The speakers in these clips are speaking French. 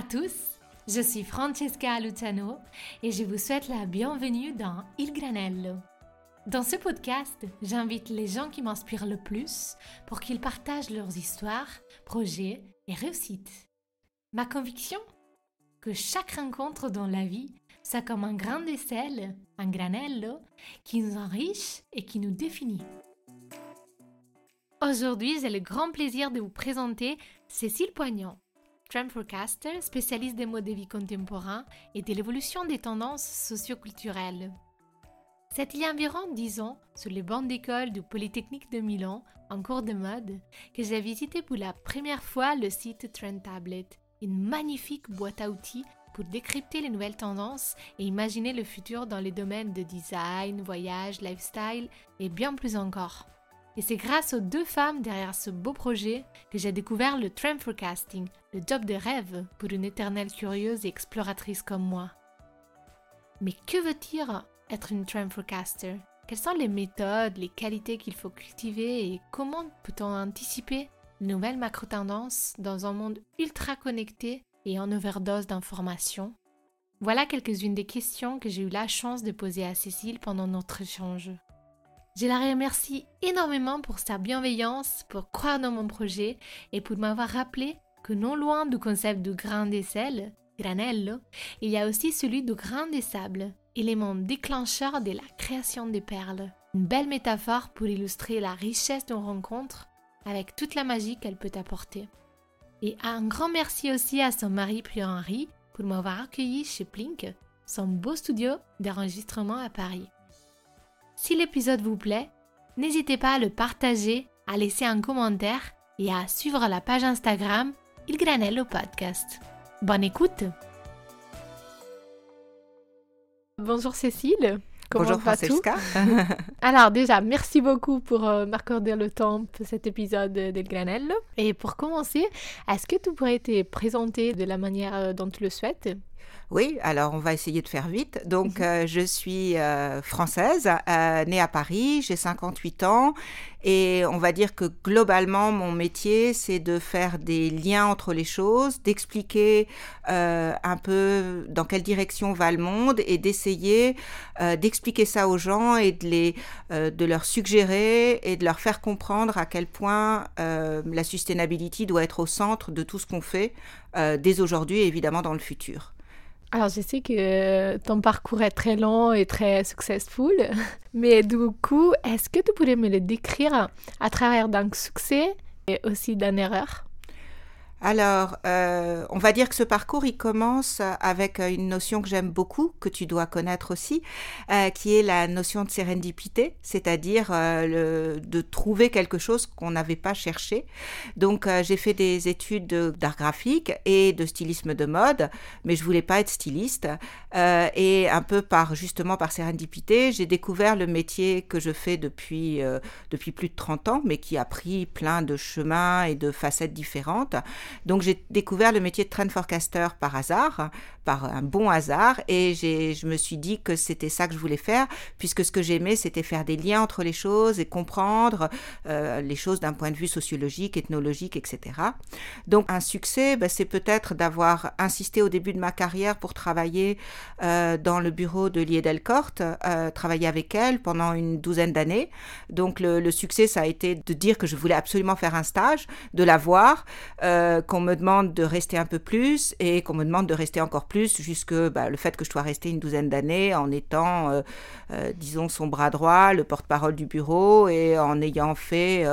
À tous, je suis Francesca Luciano et je vous souhaite la bienvenue dans Il Granello. Dans ce podcast, j'invite les gens qui m'inspirent le plus pour qu'ils partagent leurs histoires, projets et réussites. Ma conviction? Que chaque rencontre dans la vie, c'est comme un grain de sel, un granello, qui nous enrichit et qui nous définit. Aujourd'hui, j'ai le grand plaisir de vous présenter Cécile Poignant, trend forecaster, spécialiste des modes de vie contemporains et de l'évolution des tendances socioculturelles. C'est il y a environ 10 ans, sur les bancs d'école du Polytechnique de Milan, en cours de mode, que j'ai visité pour la première fois le site Trend Tablet, une magnifique boîte à outils pour décrypter les nouvelles tendances et imaginer le futur dans les domaines de design, voyage, lifestyle et bien plus encore. Et c'est grâce aux deux femmes derrière ce beau projet que j'ai découvert le trend forecasting, le job de rêve pour une éternelle curieuse et exploratrice comme moi. Mais que veut dire être une trend forecaster Quelles sont les méthodes, les qualités qu'il faut cultiver et comment peut-on anticiper les nouvelles macro-tendances dans un monde ultra connecté et en overdose d'informations? Voilà quelques-unes des questions que j'ai eu la chance de poser à Cécile pendant notre échange. Je la remercie énormément pour sa bienveillance, pour croire dans mon projet et pour m'avoir rappelé que non loin du concept de grain des sel, granello, il y a aussi celui de grain des sables, élément déclencheur de la création des perles. Une belle métaphore pour illustrer la richesse d'une rencontre avec toute la magie qu'elle peut apporter. Et un grand merci aussi à son mari Henri pour m'avoir accueilli chez Plink, son beau studio d'enregistrement à Paris. Si l'épisode vous plaît, n'hésitez pas à le partager, à laisser un commentaire et à suivre la page Instagram Il Granello Podcast. Bonne écoute Bonjour Cécile Comment Bonjour Francesca. Alors déjà, merci beaucoup pour euh, m'accorder le temps pour cet épisode del Granello. Et pour commencer, est-ce que tu pourrais te présenter de la manière euh, dont tu le souhaites? Oui, alors on va essayer de faire vite. Donc, mhm. euh, je suis euh, française, euh, née à Paris, j'ai 58 ans et on va dire que globalement, mon métier, c'est de faire des liens entre les choses, d'expliquer un peu dans quelle direction va le monde et d'essayer d'expliquer ça aux gens et de, les, de leur suggérer et de leur faire comprendre à quel point la sustainability doit être au centre de tout ce qu'on fait dès aujourd'hui et évidemment dans le futur. Alors, je sais que ton parcours est très long et très successful, mais du coup, est-ce que tu pourrais me le décrire à travers d'un succès et aussi d'une erreur? Alors, euh, on va dire que ce parcours, il commence avec une notion que j'aime beaucoup, que tu dois connaître aussi, euh, qui est la notion de sérendipité, c'est-à-dire euh, de trouver quelque chose qu'on n'avait pas cherché. Donc, j'ai fait des études d'art graphique et de stylisme de mode, mais je voulais pas être styliste. et un peu par justement par sérendipité, j'ai découvert le métier que je fais depuis depuis plus de 30 ans, mais qui a pris plein de chemins et de facettes différentes. Donc j'ai découvert le métier de trend forecaster par hasard, par un bon hasard, et je me suis dit que c'était ça que je voulais faire, puisque ce que j'aimais, c'était faire des liens entre les choses et comprendre euh, les choses d'un point de vue sociologique, ethnologique, etc. Donc un succès, ben, c'est peut-être d'avoir insisté au début de ma carrière pour travailler euh, dans le bureau de Lié Delcorte, euh, travailler avec elle pendant une douzaine d'années. Donc le, le, succès, ça a été de dire que je voulais absolument faire un stage, de la voir, qu'on me demande de rester un peu plus et qu'on me demande de rester encore plus jusque bah, le fait que je sois rester une douzaine d'années en étant, euh, euh, disons, son bras droit, le porte-parole du bureau et en ayant fait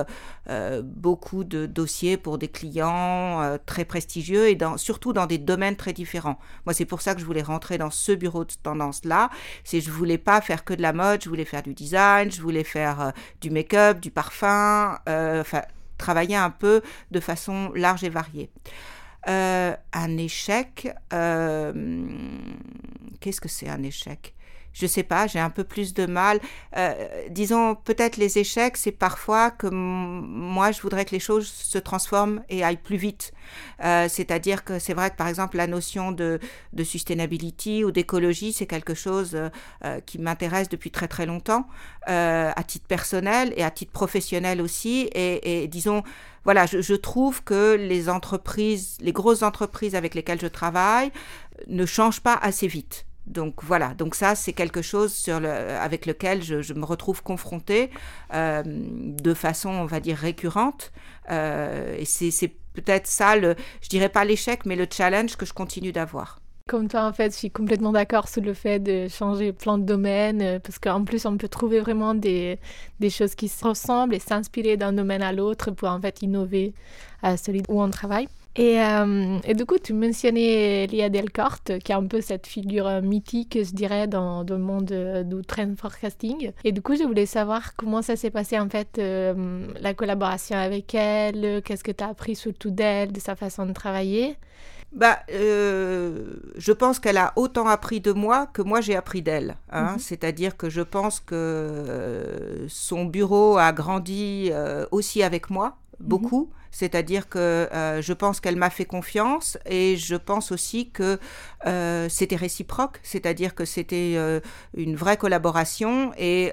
euh, beaucoup de dossiers pour des clients très prestigieux et surtout dans des domaines très différents. Moi, c'est pour ça que je voulais rentrer dans ce bureau de tendance-là. C'est je voulais pas faire que de la mode, je voulais faire du design, je voulais faire du make-up, du parfum, enfin travailler un peu de façon large et variée. Euh, un échec, euh, qu'est-ce que c'est un échec? Je sais pas, j'ai un peu plus de mal. Euh, disons, peut-être les échecs, c'est parfois que moi, je voudrais que les choses se transforment et aillent plus vite. Euh, c'est-à-dire que c'est vrai que, par exemple, la notion de, de sustainability ou d'écologie, c'est quelque chose euh, qui m'intéresse depuis très très longtemps, à titre personnel et à titre professionnel aussi. Et, et disons, voilà, je, je, trouve que les entreprises, les grosses entreprises avec lesquelles je travaille, ne changent pas assez vite. Donc voilà, donc ça c'est quelque chose avec lequel je, me retrouve confrontée euh, de façon, on va dire, récurrente. Euh, et c'est peut-être ça, le, je dirais pas l'échec, mais le challenge que je continue d'avoir. Comme toi, en fait, je suis complètement d'accord sur le fait de changer plein de domaines, euh, parce qu'en plus, on peut trouver vraiment des, des choses qui se ressemblent et s'inspirer d'un domaine à l'autre pour en fait innover à celui où on travaille. Et, euh, et, du coup, tu mentionnais Lia Delcourt, qui est un peu cette figure euh, mythique, je dirais, dans, le monde euh, du trend forecasting. Et du coup, je voulais savoir comment ça s'est passé, en fait, la collaboration avec elle, qu'est-ce que tu as appris surtout d'elle, de sa façon de travailler. Bah, je pense qu'elle a autant appris de moi que moi j'ai appris d'elle. Hein. Mhm. C'est-à-dire que je pense que son bureau a grandi aussi avec moi, mhm. beaucoup. C'est-à-dire que euh, je pense qu'elle m'a fait confiance et je pense aussi que euh, c'était réciproque, c'est-à-dire que c'était euh, une vraie collaboration et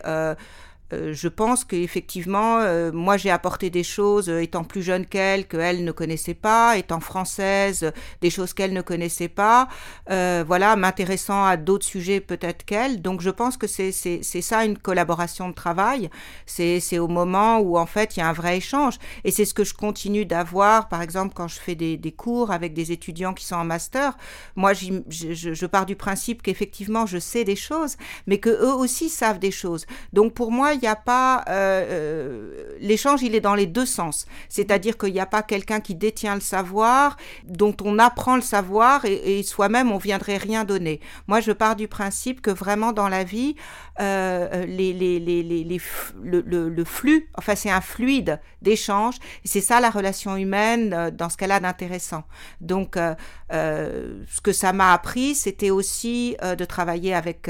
euh, je pense qu'effectivement, euh, moi j'ai apporté des choses euh, étant plus jeune qu'elle, qu'elle ne connaissait pas, étant française, des choses qu'elle ne connaissait pas, voilà, m'intéressant à d'autres sujets peut-être qu'elle. Donc je pense que c'est ça une collaboration de travail. C'est au moment où en fait il y a un vrai échange. Et c'est ce que je continue d'avoir, par exemple, quand je fais des, des, cours avec des étudiants qui sont en master. Moi, je, je pars du principe qu'effectivement je sais des choses, mais que eux aussi savent des choses. Donc pour moi, il n'y a pas euh, euh, l'échange, il est dans les deux sens. C'est-à-dire qu'il n'y a pas quelqu'un qui détient le savoir, dont on apprend le savoir et, soi-même on viendrait rien donner. Moi, je pars du principe que vraiment dans la vie, euh, les, les, les, les le, le, flux, enfin c'est un fluide d'échange. C'est ça la relation humaine dans ce qu'elle a d'intéressant. Donc, ce que ça m'a appris, c'était aussi de travailler avec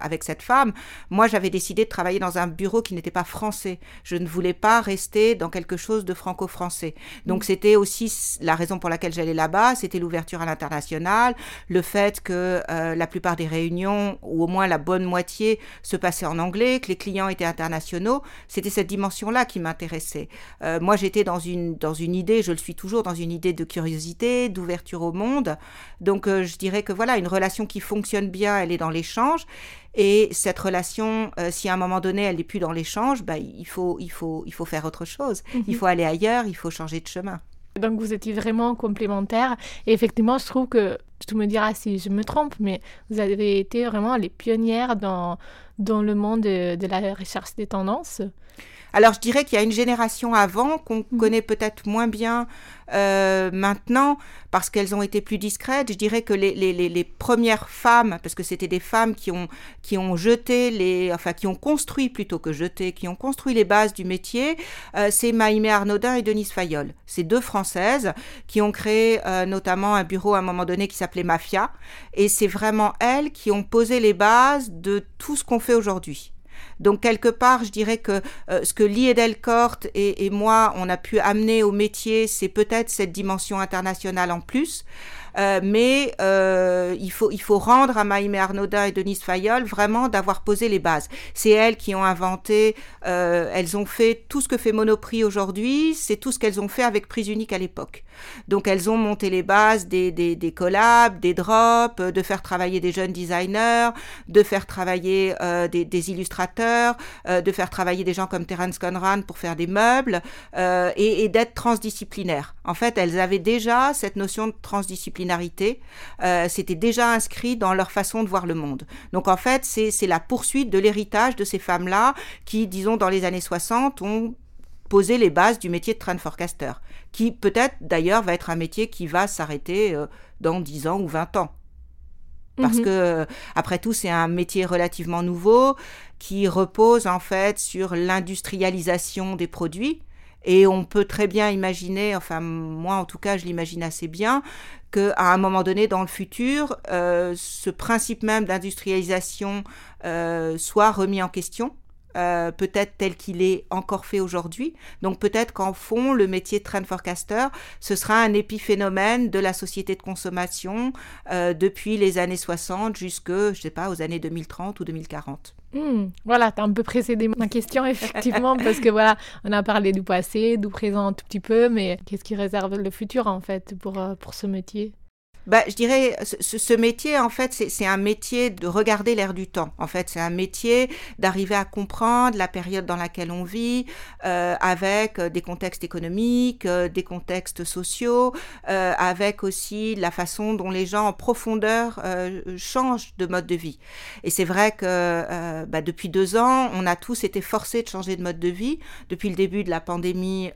avec cette femme. Moi, j'avais décidé de travailler dans un bureau qui n'était pas français. Je ne voulais pas rester dans quelque chose de franco-français. Donc mm. c'était aussi la raison pour laquelle j'allais là-bas, c'était l'ouverture à l'international, le fait que euh, la plupart des réunions, ou au moins la bonne moitié, se passaient en anglais, que les clients étaient internationaux. C'était cette dimension-là qui m'intéressait. Euh, moi, j'étais dans une, dans une idée, je le suis toujours, dans une idée de curiosité, d'ouverture au monde. Donc euh, je dirais que voilà, une relation qui fonctionne bien, elle est dans l'échange. Et cette relation, euh, si à un moment donné elle n'est plus dans l'échange, bah, il, faut, il, faut, il faut faire autre chose. Il mhm. faut aller ailleurs, il faut changer de chemin. Donc vous étiez vraiment complémentaires. Et effectivement, je trouve que, tu me diras si je me trompe, mais vous avez été vraiment les pionnières dans, dans le monde de, de la recherche des tendances. Alors je dirais qu'il y a une génération avant qu'on mhm. connaît peut-être moins bien euh, maintenant parce qu'elles ont été plus discrètes. Je dirais que les, les, les, premières femmes, parce que c'était des femmes qui ont, qui ont jeté les, enfin qui ont construit plutôt que jeté, qui ont construit les bases du métier, euh, c'est Maïmé Arnaudin et Denise Fayol. Ces deux Françaises qui ont créé euh, notamment un bureau à un moment donné qui s'appelait Mafia. Et c'est vraiment elles qui ont posé les bases de tout ce qu'on fait aujourd'hui. Donc quelque part, je dirais que euh, ce que Lee Edelcourt et, et moi, on a pu amener au métier, c'est peut-être cette dimension internationale en plus. Euh, mais euh, il, faut, il faut rendre à Maïmé Arnaudin et Denise Fayol vraiment d'avoir posé les bases. C'est elles qui ont inventé, euh, elles ont fait tout ce que fait Monoprix aujourd'hui, c'est tout ce qu'elles ont fait avec Prise Unique à l'époque. Donc elles ont monté les bases des, des, des collabs, des drops, de faire travailler des jeunes designers, de faire travailler des, illustrateurs, de faire travailler des gens comme Terence Conran pour faire des meubles et, et d'être transdisciplinaires. En fait, elles avaient déjà cette notion de euh, c'était déjà inscrit dans leur façon de voir le monde. Donc en fait, c'est la poursuite de l'héritage de ces femmes-là qui, disons, dans les années 60, ont posé les bases du métier de trend forecaster, qui peut-être d'ailleurs va être un métier qui va s'arrêter euh, dans 10 ans ou 20 ans. Parce mhm. que, après tout, c'est un métier relativement nouveau qui repose en fait sur l'industrialisation des produits Et on peut très bien imaginer, enfin moi en tout cas je l'imagine assez bien, qu'à un moment donné dans le futur, euh, ce principe même d'industrialisation euh, soit remis en question. Euh, peut-être tel qu'il est encore fait aujourd'hui. Donc peut-être qu'en fond, le métier de trend forecaster, ce sera un épiphénomène de la société de consommation depuis les années 60 jusque, je sais pas, aux années 2030 ou 2040. Hmm, voilà, tu as un peu précédé ma question, effectivement, parce que voilà, on a parlé du passé, du présent un tout petit peu, mais qu'est-ce qui réserve le futur, en fait, pour, euh, pour ce métier? Bah, je dirais, ce, ce métier, en fait, c'est un métier de regarder l'air du temps. En fait, c'est un métier d'arriver à comprendre la période dans laquelle on vit, euh, avec euh, des contextes économiques, euh, des contextes sociaux, euh, avec aussi la façon dont les gens en profondeur euh, changent de mode de vie. Et c'est vrai que euh, bah, depuis deux ans, on a tous été forcés de changer de mode de vie. Depuis le début de la pandémie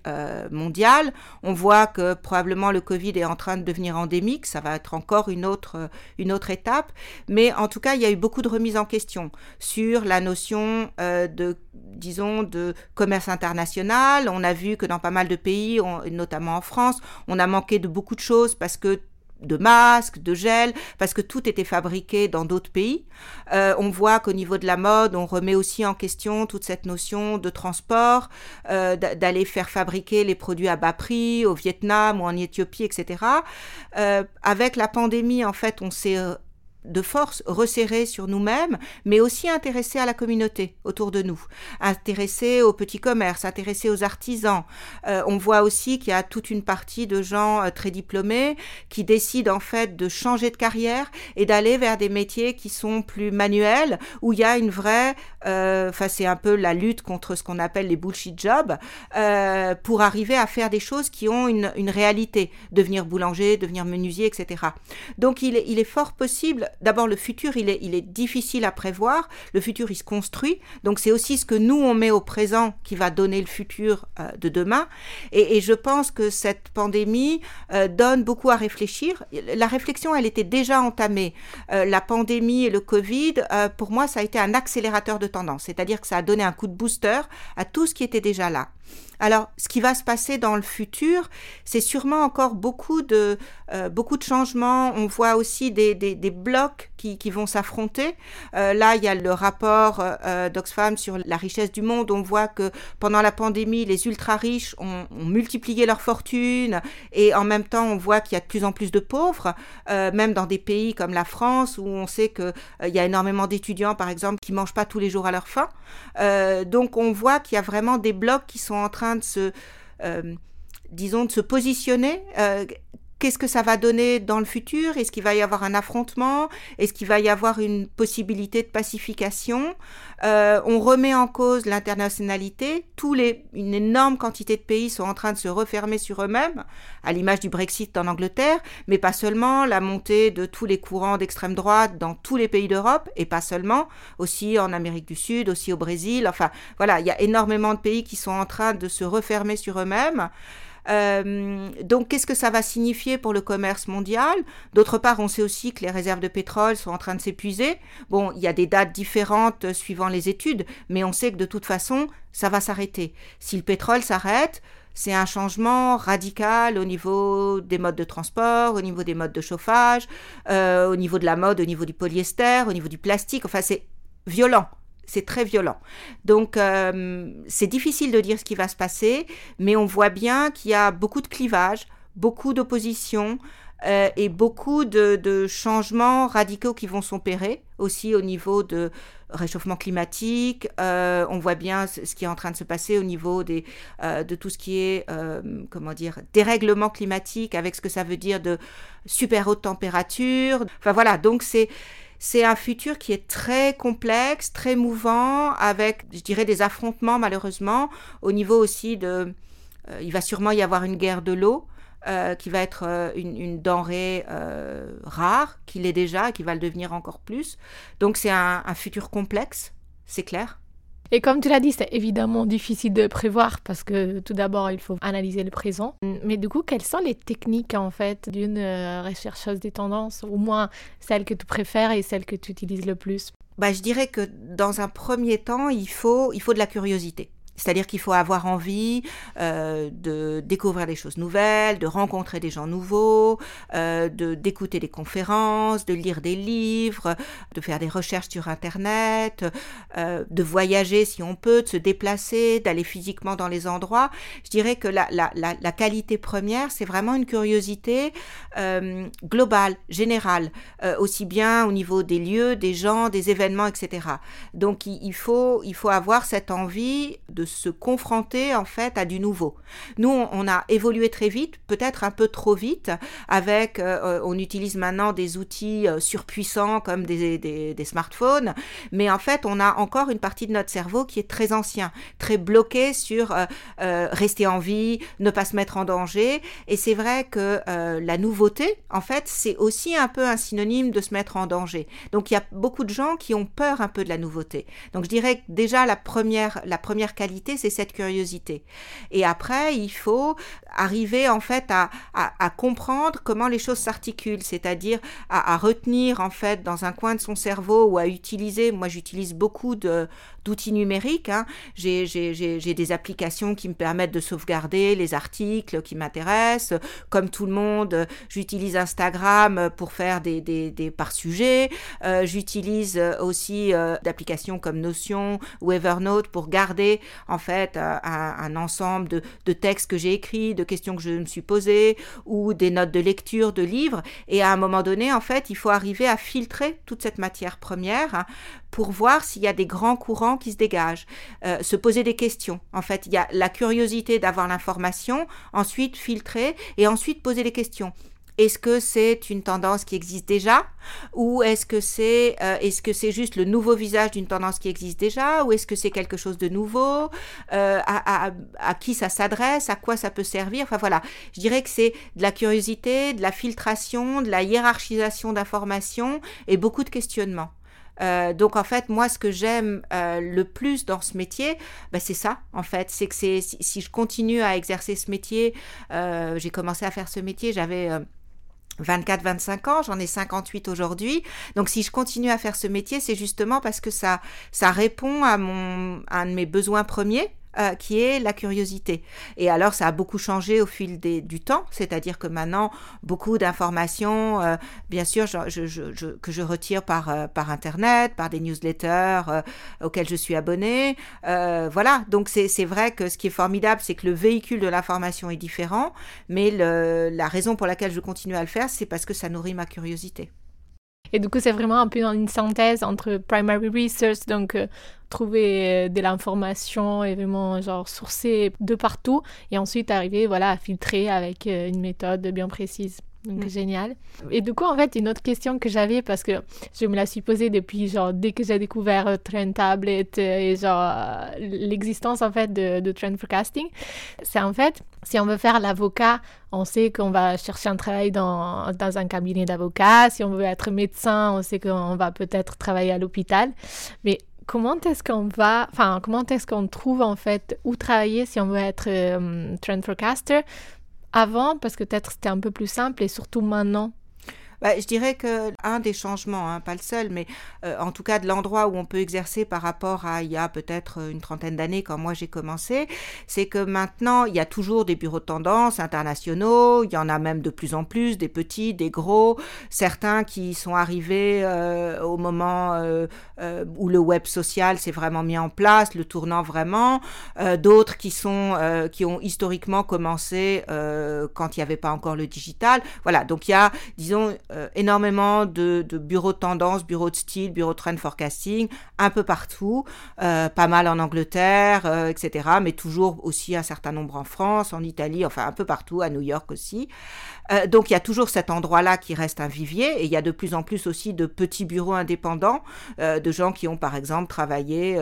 mondiale, on voit que probablement le Covid est en train de devenir endémique. Ça va encore une autre, une autre étape. Mais en tout cas, il y a eu beaucoup de remises en question sur la notion euh, de, disons, de commerce international. On a vu que dans pas mal de pays, notamment en France, on a manqué de beaucoup de choses parce que de masques, de gel, parce que tout était fabriqué dans d'autres pays. Euh, on voit qu'au niveau de la mode, on remet aussi en question toute cette notion de transport, euh, d'aller faire fabriquer les produits à bas prix au Vietnam ou en Éthiopie, etc. Euh, avec la pandémie, en fait, on s'est de force resserré sur nous-mêmes, mais aussi intéressé à la communauté autour de nous, intéressé au petit commerce, intéressé aux artisans. Euh, on voit aussi qu'il y a toute une partie de gens euh, très diplômés qui décident en fait de changer de carrière et d'aller vers des métiers qui sont plus manuels, où il y a une vraie, euh, enfin c'est un peu la lutte contre ce qu'on appelle les bullshit jobs, euh, pour arriver à faire des choses qui ont une, une réalité, devenir boulanger, devenir menuisier, etc. Donc il il est fort possible d'abord le futur, il est, il est difficile à prévoir. Le futur, il se construit. Donc c'est aussi ce que nous, on met au présent qui va donner le futur euh, de demain. Et, je pense que cette pandémie euh, donne beaucoup à réfléchir. La réflexion, elle était déjà entamée. Euh, la pandémie et le Covid, pour moi, ça a été un accélérateur de tendance. C'est-à-dire que ça a donné un coup de booster à tout ce qui était déjà là. Alors, ce qui va se passer dans le futur, c'est sûrement encore beaucoup de, euh, beaucoup de changements. On voit aussi des, des, blocs qui, qui vont s'affronter. Euh, là, il y a le rapport euh, d'Oxfam sur la richesse du monde. On voit que pendant la pandémie, les ultra-riches ont, ont, multiplié leur fortune et en même temps, on voit qu'il y a de plus en plus de pauvres, euh, même dans des pays comme la France où on sait qu'il euh, y a énormément d'étudiants, par exemple, qui mangent pas tous les jours à leur faim. Euh, donc, on voit qu'il y a vraiment des blocs qui sont en train de se, euh, disons, de se positionner. Qu'est-ce que ça va donner dans le futur? Est-ce qu'il va y avoir un affrontement? Est-ce qu'il va y avoir une possibilité de pacification? Euh, On remet en cause l'internationalité. Tous les, une énorme quantité de pays sont en train de se refermer sur eux-mêmes, à l'image du Brexit en Angleterre, mais pas seulement la montée de tous les courants d'extrême droite dans tous les pays d'Europe, et pas seulement, aussi en Amérique du Sud, aussi au Brésil. Enfin, voilà, il y a énormément de pays qui sont en train de se refermer sur eux-mêmes. Euh, donc, qu'est-ce que ça va signifier pour le commerce mondial? D'autre part, on sait aussi que les réserves de pétrole sont en train de s'épuiser. Bon, il y a des dates différentes suivant les études, mais on sait que de toute façon, ça va s'arrêter. Si le pétrole s'arrête, c'est un changement radical au niveau des modes de transport, au niveau des modes de chauffage, euh, au niveau de la mode, au niveau du polyester, au niveau du plastique. Enfin, c'est violent c'est très violent. Donc euh, c'est difficile de dire ce qui va se passer, mais on voit bien qu'il y a beaucoup de clivages, beaucoup d'opposition euh, et beaucoup de, changements radicaux qui vont s'opérer aussi au niveau de réchauffement climatique. Euh, on voit bien ce qui est en train de se passer au niveau de tout ce qui est, comment dire, dérèglement climatique, avec ce que ça veut dire de super haute température. Enfin voilà, donc c'est c'est un futur qui est très complexe, très mouvant, avec, je dirais, des affrontements malheureusement, au niveau aussi de... Euh, il va sûrement y avoir une guerre de l'eau. Euh, qui va être euh, une, denrée rare, qui l'est déjà et qui va le devenir encore plus. Donc c'est un futur complexe, c'est clair. Et comme tu l'as dit, c'est évidemment difficile de prévoir parce que tout d'abord, il faut analyser le présent. Mais du coup, quelles sont les techniques en fait d'une euh, rechercheuse des tendances, au moins celles que tu préfères et celles que tu utilises le plus? Bah, Je dirais que dans un premier temps, il faut, il faut de la curiosité. C'est-à-dire qu'il faut avoir envie euh, de découvrir des choses nouvelles, de rencontrer des gens nouveaux, euh, de d'écouter des conférences, de lire des livres, de faire des recherches sur Internet, euh, de voyager si on peut, de se déplacer, d'aller physiquement dans les endroits. Je dirais que la, la, la, qualité première, c'est vraiment une curiosité globale, générale, aussi bien au niveau des lieux, des gens, des événements, etc. Donc il faut, il faut avoir cette envie de se confronter en fait à du nouveau. Nous, on, a évolué très vite, peut-être un peu trop vite, avec, euh, on utilise maintenant des outils euh, surpuissants comme des, smartphones, mais en fait, on a encore une partie de notre cerveau qui est très ancien, très bloqué sur euh, rester en vie, ne pas se mettre en danger. Et c'est vrai que la nouveauté, en fait, c'est aussi un peu un synonyme de se mettre en danger. Donc, il y a beaucoup de gens qui ont peur un peu de la nouveauté. Donc, je dirais déjà la première, la première qualité c'est cette curiosité. Et après, il faut arriver en fait à, comprendre comment les choses s'articulent, c'est-à-dire à, retenir en fait dans un coin de son cerveau ou à utiliser, moi j'utilise beaucoup d'outils numériques. Hein. J'ai, des applications qui me permettent de sauvegarder les articles qui m'intéressent. Comme tout le monde, j'utilise Instagram pour faire des, des, des par sujet. Euh, j'utilise aussi euh, d'applications comme Notion ou Evernote pour garder en fait euh, un, ensemble de, textes que j'ai écrits, de questions que je me suis posées ou des notes de lecture de livres. Et à un moment donné, en fait, il faut arriver à filtrer toute cette matière première pour voir s'il y a des grands courants qui se dégagent, euh, se poser des questions. En fait, il y a la curiosité d'avoir l'information, ensuite filtrer et ensuite poser des questions. Est-ce que c'est une tendance qui existe déjà ou est-ce que c'est euh, est-ce que c'est juste le nouveau visage d'une tendance qui existe déjà ou est-ce que c'est quelque chose de nouveau euh, à, à, à, qui ça s'adresse à quoi ça peut servir? Enfin voilà. Je dirais que c'est de la curiosité de la filtration de la hiérarchisation d'informations et beaucoup de questionnements. Euh, donc en fait, moi, ce que j'aime euh, le plus dans ce métier, bah, c'est ça, en fait. C'est que c'est si, je continue à exercer ce métier, euh, j'ai commencé à faire ce métier, j'avais 24-25 ans, j'en ai 58 aujourd'hui. Donc si je continue à faire ce métier, c'est justement parce que ça, ça répond à, mon, à un de mes besoins premiers, euh, qui est la curiosité. Et alors, ça a beaucoup changé au fil des, du temps, c'est-à-dire que maintenant, beaucoup d'informations, euh, bien sûr, que je retire par, euh, par Internet, par des newsletters auxquels je suis abonné. voilà, donc c'est vrai que ce qui est formidable, c'est que le véhicule de l'information est différent, mais la raison pour laquelle je continue à le faire, c'est parce que ça nourrit ma curiosité. Et du coup, c'est vraiment un peu une synthèse entre primary research, donc euh, trouver euh, de l'information et vraiment genre sourcer de partout, et ensuite arriver voilà à filtrer avec euh, une méthode bien précise. Donc, génial. Et du coup, en fait, une autre question que j'avais, parce que je me la suis posée depuis, genre, dès que j'ai découvert euh, Trend Tablet et, genre, euh, l'existence, en fait, de, de Trend Forecasting, c'est en fait, si on veut faire l'avocat, on sait qu'on va chercher un travail dans, dans un cabinet d'avocat. Si on veut être médecin, on sait qu'on va peut-être travailler à l'hôpital. Mais comment est-ce qu'on va, enfin, comment est-ce qu'on trouve en fait où travailler si on veut être euh, trend forecaster avant, parce que peut-être c'était un peu plus simple, et surtout maintenant bah, je dirais que un des changements, hein, pas le seul, mais euh, en tout cas de l'endroit où on peut exercer par rapport à il y a peut-être une trentaine d'années quand moi j'ai commencé, c'est que maintenant il y a toujours des bureaux de tendance internationaux, il y en a même de plus en plus, des petits, des gros, certains qui sont arrivés euh, au moment euh, où le web social s'est vraiment mis en place, le tournant vraiment, d'autres qui sont qui ont historiquement commencé quand il n'y avait pas encore le digital. Voilà, donc il y a disons euh, énormément de, bureaux de tendance, bureaux de style, bureaux de trend forecasting, un peu partout, euh, pas mal en Angleterre, euh, etc., mais toujours aussi un certain nombre en France, en Italie, enfin un peu partout, à New York aussi. Donc il y a toujours cet endroit-là qui reste un vivier, et il y a de plus en plus aussi de petits bureaux indépendants, de gens qui ont par exemple travaillé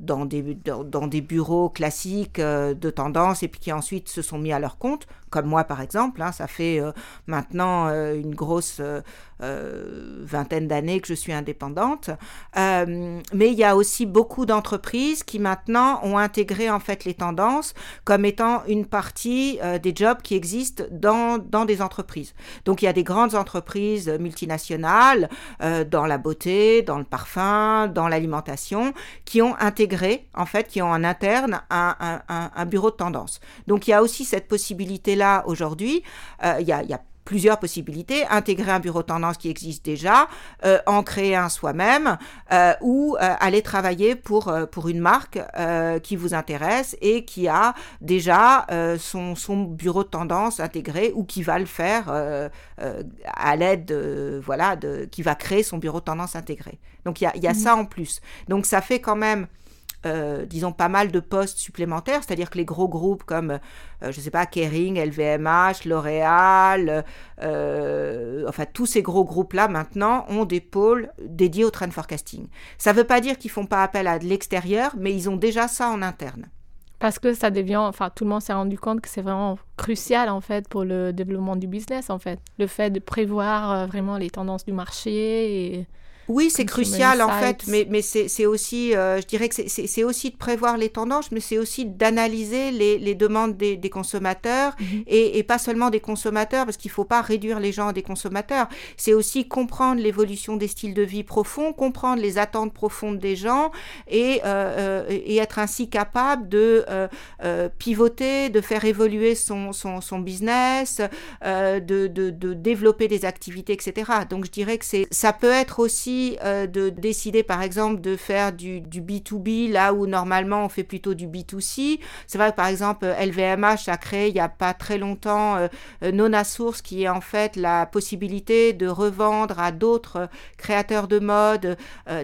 dans, des, dans, des bureaux classiques de tendance, et puis qui ensuite se sont mis à leur compte, comme moi par exemple, hein, ça fait maintenant une grosse euh, euh, vingtaine d'années que je suis indépendante. Euh, mais il y a aussi beaucoup d'entreprises qui maintenant ont intégré en fait les tendances comme étant une partie des jobs qui existent dans dans, des entreprises. Donc il y a des grandes entreprises multinationales euh, dans la beauté, dans le parfum, dans l'alimentation, qui ont intégré, en fait, qui ont en interne un, un, bureau de tendance. Donc il y a aussi cette possibilité-là aujourd'hui. Euh, il y a plusieurs possibilités, intégrer un bureau tendance qui existe déjà, euh, en créer un soi-même, euh, ou euh, aller travailler pour, pour une marque qui vous intéresse et qui a déjà son, son bureau de tendance intégré ou qui va le faire à l'aide de, voilà, de, qui va créer son bureau de tendance intégré. Donc il y a, y a mmh. ça en plus. Donc ça fait quand même euh, disons, pas mal de postes supplémentaires, c'est-à-dire que les gros groupes comme, euh, je ne sais pas, Kering, LVMH, L'Oréal, euh, enfin tous ces gros groupes-là maintenant ont des pôles dédiés au trend forecasting. Ça ne veut pas dire qu'ils font pas appel à de l'extérieur, mais ils ont déjà ça en interne. Parce que ça devient, enfin tout le monde s'est rendu compte que c'est vraiment crucial en fait pour le développement du business en fait. Le fait de prévoir vraiment les tendances du marché et oui, c'est crucial en fait, mais, mais c'est aussi, euh, je dirais que c'est aussi de prévoir les tendances, mais c'est aussi d'analyser les, les, demandes des, des consommateurs mhm. et, et, pas seulement des consommateurs, parce qu'il ne faut pas réduire les gens à des consommateurs. C'est aussi comprendre l'évolution des styles de vie profonds, comprendre les attentes profondes des gens et, euh, euh et être ainsi capable de euh, euh, pivoter, de faire évoluer son, son, son business, de, de, de développer des activités, etc. Donc je dirais que ça peut être aussi euh, de décider, par exemple, de faire du, du, B2B là où normalement on fait plutôt du B2C. C'est vrai que, par exemple, LVMH a créé il n'y a pas très longtemps euh, euh, Nona Source, qui est en fait la possibilité de revendre à d'autres créateurs de mode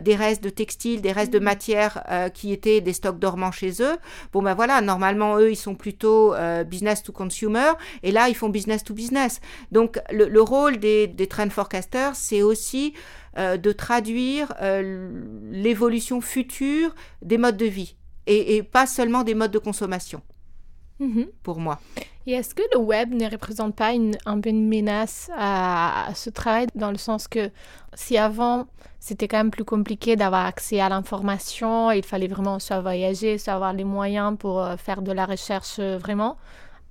des restes de textiles, des restes de matières qui étaient des stocks dormants chez eux. Bon, ben voilà, normalement, eux, ils sont plutôt business to consumer, et là, ils font business to business. Donc, le, le rôle des, des trend forecasters, c'est aussi euh, de traduire euh, l'évolution future des modes de vie et, pas seulement des modes de consommation. Mhm. Pour moi. Et est-ce que le web ne représente pas une, un peu une menace à, ce travail dans le sens que si avant c'était quand même plus compliqué d'avoir accès à l'information, il fallait vraiment soit voyager, soit avoir les moyens pour euh, faire de la recherche vraiment,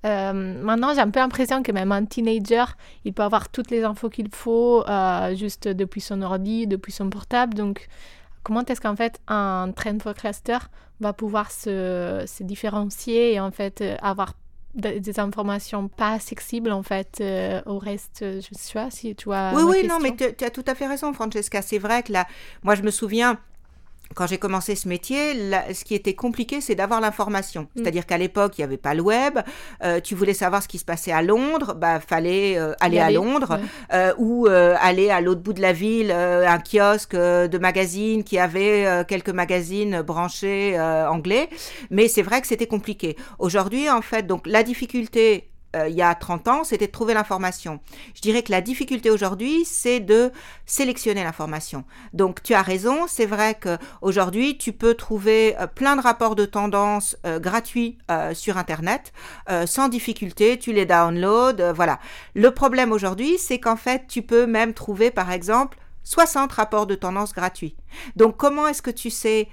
euh, maintenant, j'ai un peu l'impression que même un teenager, il peut avoir toutes les infos qu'il faut euh, juste depuis son ordi, depuis son portable. Donc, comment est-ce qu'en fait un trend forecaster va pouvoir se, se, différencier et en fait avoir des informations pas accessibles en fait euh, au reste je sais pas si tu vois oui oui non mais tu as tout à fait raison Francesca c'est vrai que là moi je me souviens quand j'ai commencé ce métier, ce qui était compliqué, c'est d'avoir l'information. Mm. C'est-à-dire qu'à l'époque, il n'y avait pas le web. Euh, tu voulais savoir ce qui se passait à Londres, bah fallait euh, aller, à Londres euh, ou aller à l'autre bout de la ville, un kiosque de magazines qui avait quelques magazines branchés anglais. Mais c'est vrai que c'était compliqué. Aujourd'hui, en fait, donc la difficulté euh, il y a 30 ans, c'était de trouver l'information. Je dirais que la difficulté aujourd'hui, c'est de sélectionner l'information. Donc tu as raison, c'est vrai qu'aujourd'hui, tu peux trouver euh, plein de rapports de tendance euh, gratuits sur Internet, sans difficulté, tu les downloads, voilà. Le problème aujourd'hui, c'est qu'en fait, tu peux même trouver, par exemple, 60 rapports de tendance gratuits. Donc comment est-ce que tu sais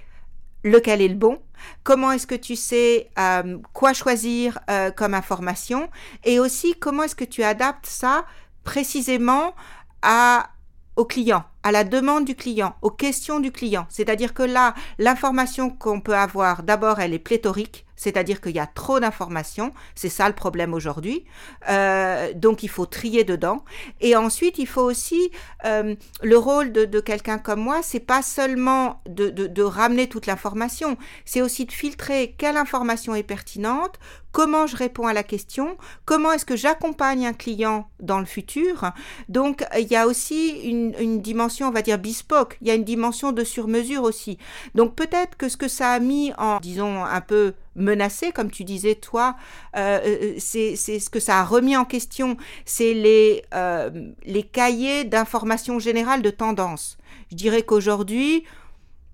lequel est le bon, comment est-ce que tu sais euh, quoi choisir euh, comme information et aussi comment est-ce que tu adaptes ça précisément à, au client, à la demande du client, aux questions du client. C'est-à-dire que là, l'information qu'on peut avoir, d'abord, elle est pléthorique c'est-à-dire qu'il y a trop d'informations, c'est ça le problème aujourd'hui. Euh, donc il faut trier dedans. Et ensuite, il faut aussi euh, le rôle de, quelqu'un comme moi, c'est pas seulement de, de ramener toute l'information, c'est aussi de filtrer quelle information est pertinente, comment je réponds à la question, comment est-ce que j'accompagne un client dans le futur. Donc il y a aussi une, une, dimension, on va dire bespoke, il y a une dimension de sur-mesure aussi. Donc peut-être que ce que ça a mis en, disons, un peu menacé, comme tu disais toi, euh, euh, c'est ce que ça a remis en question, c'est les, euh, les cahiers d'information générale de tendance. Je dirais qu'aujourd'hui,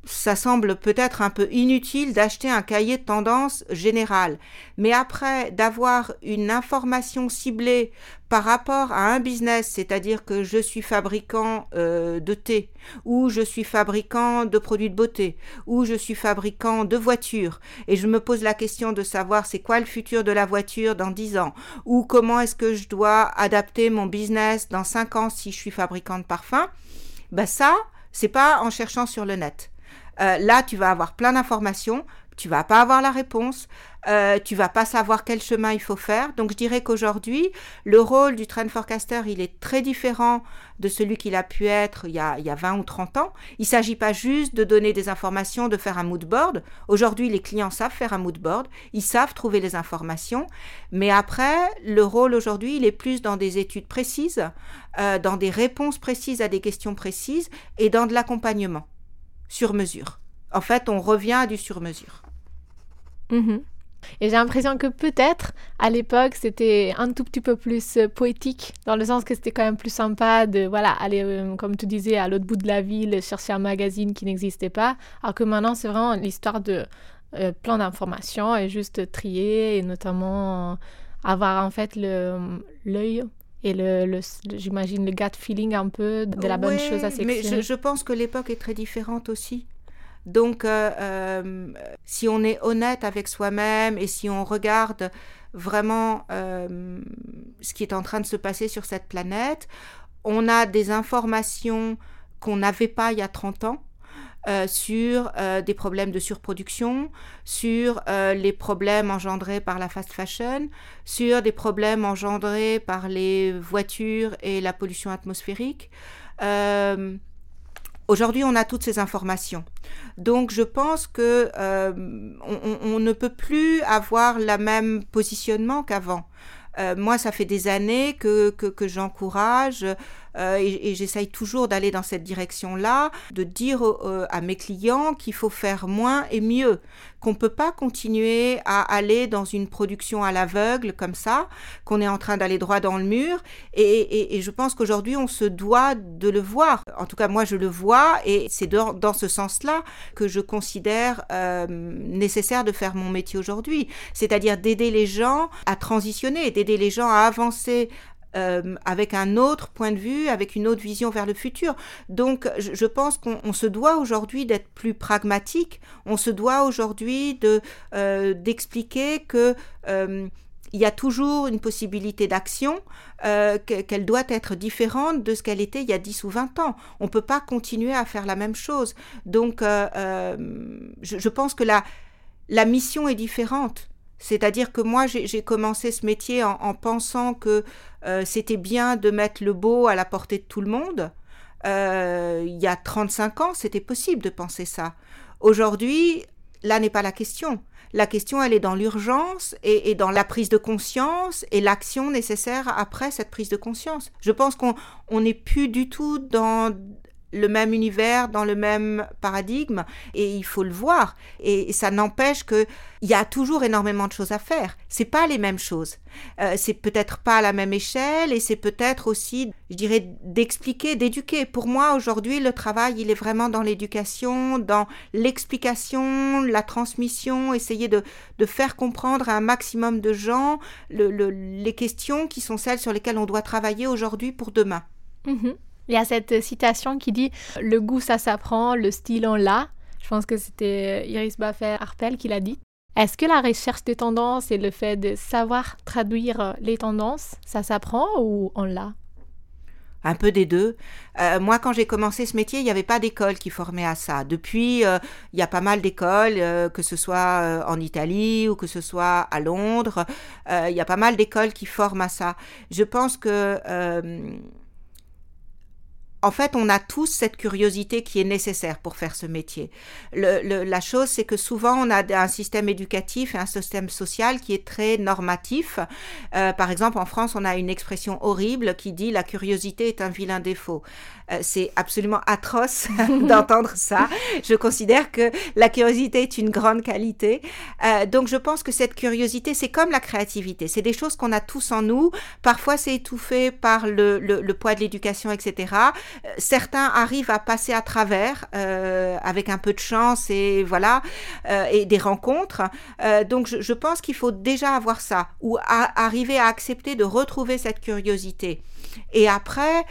ça semble peut-être un peu inutile d'acheter un cahier de tendance général. Mais après, d'avoir une information ciblée par rapport à un business, c'est-à-dire que je suis fabricant euh, de thé, ou je suis fabricant de produits de beauté, ou je suis fabricant de voitures, et je me pose la question de savoir c'est quoi le futur de la voiture dans 10 ans, ou comment est-ce que je dois adapter mon business dans 5 ans si je suis fabricant de parfums, ben ça, c'est pas en cherchant sur le net. Euh, là, tu vas avoir plein d'informations, tu vas pas avoir la réponse, euh, tu vas pas savoir quel chemin il faut faire. Donc je dirais qu'aujourd'hui, le rôle du trend forecaster, il est très différent de celui qu'il a pu être il y a, il y a 20 ou 30 ans. Il s'agit pas juste de donner des informations, de faire un mood board. Aujourd'hui, les clients savent faire un mood board, ils savent trouver les informations, mais après, le rôle aujourd'hui, il est plus dans des études précises, euh, dans des réponses précises à des questions précises et dans de l'accompagnement sur mesure. En fait, on revient à du sur mesure. Mhm. Et j'ai l'impression que peut-être à l'époque c'était un tout petit peu plus euh, poétique, dans le sens que c'était quand même plus sympa de voilà aller, euh, comme tu disais, à l'autre bout de la ville chercher un magazine qui n'existait pas, alors que maintenant c'est vraiment l'histoire de euh, plein d'informations et juste trier et notamment avoir en fait l'œil et le, j'imagine le gut feeling un peu de la bonne chose à sélectionner. Mais je, je pense que l'époque est très différente aussi. Donc, euh, euh, si on est honnête avec soi-même et si on regarde vraiment euh, ce qui est en train de se passer sur cette planète, on a des informations qu'on n'avait pas il y a 30 ans. Sur des problèmes de surproduction, sur les problèmes engendrés par la fast fashion, sur des problèmes engendrés par les voitures et la pollution atmosphérique. Aujourd'hui, on a toutes ces informations. Donc, je pense que euh, on, ne peut plus avoir le même positionnement qu'avant. Euh, moi, ça fait des années que, que j'encourage euh, et, j'essaye toujours d'aller dans cette direction-là, de dire euh, à mes clients qu'il faut faire moins et mieux, qu'on ne peut pas continuer à aller dans une production à l'aveugle comme ça, qu'on est en train d'aller droit dans le mur. Et, je pense qu'aujourd'hui, on se doit de le voir. En tout cas, moi, je le vois et c'est dans, ce sens-là que je considère euh, nécessaire de faire mon métier aujourd'hui, c'est-à-dire d'aider les gens à transitionner, d'aider les gens à avancer euh, avec un autre point de vue, avec une autre vision vers le futur. Donc, je, pense qu'on se doit aujourd'hui d'être plus pragmatique. On se doit aujourd'hui de euh, d'expliquer que euh, il y a toujours une possibilité d'action, qu'elle doit être différente de ce qu'elle était il y a 10 ou 20 ans. On ne peut pas continuer à faire la même chose. Donc, je, pense que la mission est différente. C'est-à-dire que moi, j'ai commencé ce métier en, pensant que euh, c'était bien de mettre le beau à la portée de tout le monde. Euh, il y a 35 ans, c'était possible de penser ça. Aujourd'hui, là n'est pas la question. La question, elle est dans l'urgence et, dans la prise de conscience et l'action nécessaire après cette prise de conscience. Je pense qu'on n'est plus du tout dans le même univers, dans le même paradigme, et il faut le voir. Et, ça n'empêche que il y a toujours énormément de choses à faire. C'est pas les mêmes choses. Euh, c'est peut-être pas à la même échelle, et c'est peut-être aussi, je dirais, d'expliquer, d'éduquer. Pour moi, aujourd'hui, le travail, il est vraiment dans l'éducation, dans l'explication, la transmission, essayer de, faire comprendre à un maximum de gens les questions qui sont celles sur lesquelles on doit travailler aujourd'hui pour demain. Mm-hmm. Il y a cette citation qui dit Le goût, ça s'apprend, le style, on l'a. Je pense que c'était Iris Baffet-Harpel qui l'a dit. Est-ce que la recherche des tendances et le fait de savoir traduire les tendances, ça s'apprend ou on l'a? Un peu des deux. Euh, moi, quand j'ai commencé ce métier, il n'y avait pas d'école qui formait à ça. Depuis, euh, il y a pas mal d'écoles, euh, que ce soit en Italie ou que ce soit à Londres. il y a pas mal d'écoles qui forment à ça. Je pense que en fait, on a tous cette curiosité qui est nécessaire pour faire ce métier. la chose, c'est que souvent, on a un système éducatif et un système social qui est très normatif. Euh, par exemple, en France, on a une expression horrible qui dit la curiosité est un vilain défaut. Euh, c'est absolument atroce d'entendre ça. Je considère que la curiosité est une grande qualité. Euh, donc, je pense que cette curiosité, c'est comme la créativité. C'est des choses qu'on a tous en nous. Parfois, c'est étouffé par le, le poids de l'éducation, etc. certains arrivent à passer à travers avec un peu de chance et voilà et des rencontres. donc je, pense qu'il faut déjà avoir ça ou arriver à accepter de retrouver cette curiosité. Et après,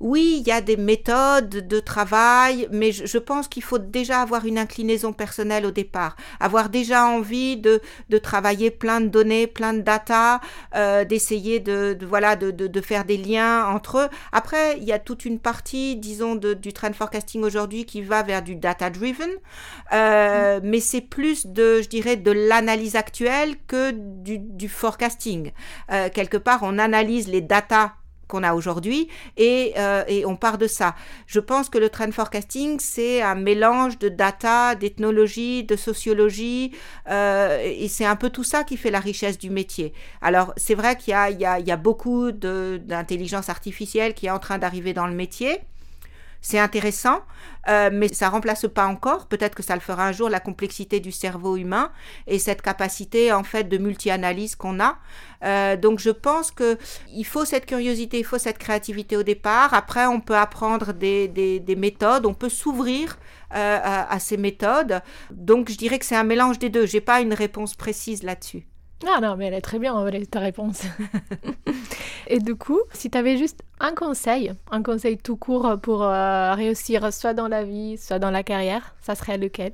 oui, il y a des méthodes de travail, mais je, pense qu'il faut déjà avoir une inclinaison personnelle au départ, avoir déjà envie de, de travailler plein de données, plein de data, euh, d'essayer de, voilà de, de, faire des liens entre eux. Après, il y a toute une partie, disons, du trend forecasting aujourd'hui qui va vers du data driven, euh, mais c'est plus de, je dirais, de l'analyse actuelle que du, du forecasting. Euh, quelque part, on analyse les data qu'on a aujourd'hui et, euh, et, on part de ça. Je pense que le trend forecasting, c'est un mélange de data, d'ethnologie, de sociologie euh, et c'est un peu tout ça qui fait la richesse du métier. Alors c'est vrai qu'il y y, y a beaucoup d'intelligence artificielle qui est en train d'arriver dans le métier. C'est intéressant, euh, mais ça remplace pas encore, peut-être que ça le fera un jour, la complexité du cerveau humain et cette capacité en fait de multi-analyse qu'on a. Euh, donc je pense que il faut cette curiosité, il faut cette créativité au départ. Après, on peut apprendre des, des, méthodes, on peut s'ouvrir euh, à, à, ces méthodes. Donc je dirais que c'est un mélange des deux. J'ai pas une réponse précise là-dessus. Ah non, mais elle est très bien, ta réponse. Et du coup, si tu avais juste un conseil, un conseil tout court pour euh, réussir soit dans la vie, soit dans la carrière, ça serait lequel?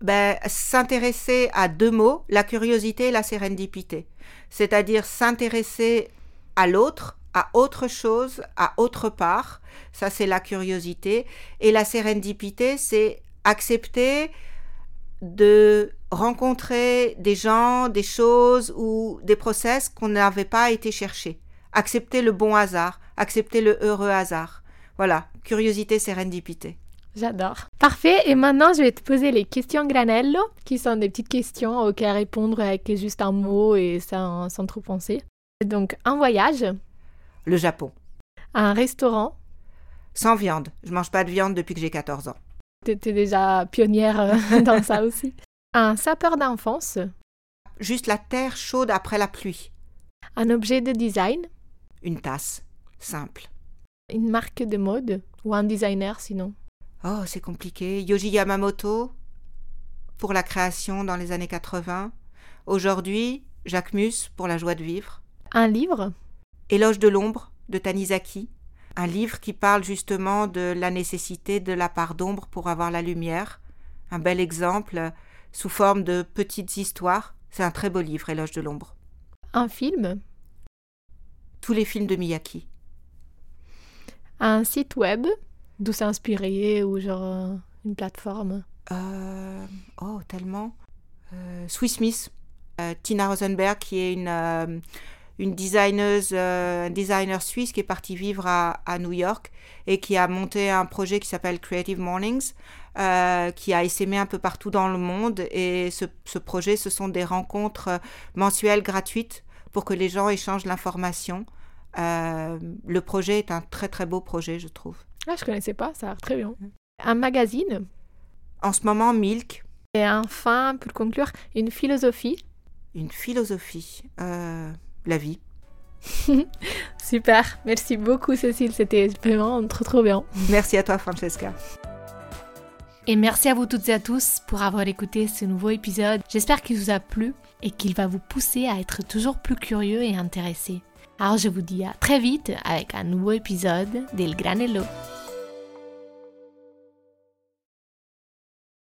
Ben, S'intéresser à deux mots, la curiosité et la sérendipité. C'est-à-dire s'intéresser à l'autre, à autre chose, à autre part. Ça, c'est la curiosité. Et la sérendipité, c'est accepter de rencontrer des gens, des choses ou des process qu'on n'avait pas été chercher. Accepter le bon hasard, accepter le heureux hasard. Voilà, curiosité, sérendipité. J'adore. Parfait. Et maintenant, je vais te poser les questions granello, qui sont des petites questions auxquelles répondre avec juste un mot et sans, sans trop penser. Donc, un voyage. Le Japon. Un restaurant. Sans viande. Je mange pas de viande depuis que j'ai 14 ans. Tu étais déjà pionnière euh, dans ça aussi. Un sapeur d'enfance. Juste la terre chaude après la pluie. Un objet de design. Une tasse. Simple. Une marque de mode ou un designer sinon. Oh, c'est compliqué. Yoji Yamamoto pour la création dans les années 80. Aujourd'hui, Jacques Mus pour la joie de vivre. Un livre. Éloge de l'ombre de Tanizaki un livre qui parle justement de la nécessité de la part d'ombre pour avoir la lumière. Un bel exemple sous forme de petites histoires. C'est un très beau livre, Éloge de l'ombre. Un film? Tous les films de Miyaki. Un site web? D'où s'inspirer ou genre euh, une plateforme? Euh, Oh, tellement. Euh, Swiss Miss. Tina Rosenberg, qui est une une designeuse, euh, un designer suisse qui est parti vivre à, New York et qui a monté un projet qui s'appelle Creative Mornings, euh, qui a essaimé un peu partout dans le monde. Et ce, projet, ce sont des rencontres mensuelles gratuites pour que les gens échangent l'information. Euh, le projet est un très très beau projet, je trouve. Ah, je connaissais pas, ça a l'air très bien. Un magazine? En ce moment, Milk. Et enfin, pour conclure, une philosophie? Une philosophie la vie. Super, merci beaucoup Cécile, c'était vraiment trop trop bien. Merci à toi Francesca. Et merci à vous toutes et à tous pour avoir écouté ce nouveau épisode. J'espère qu'il vous a plu et qu'il va vous pousser à être toujours plus curieux et intéressé. Alors je vous dis à très vite avec un nouveau épisode d'El Granello.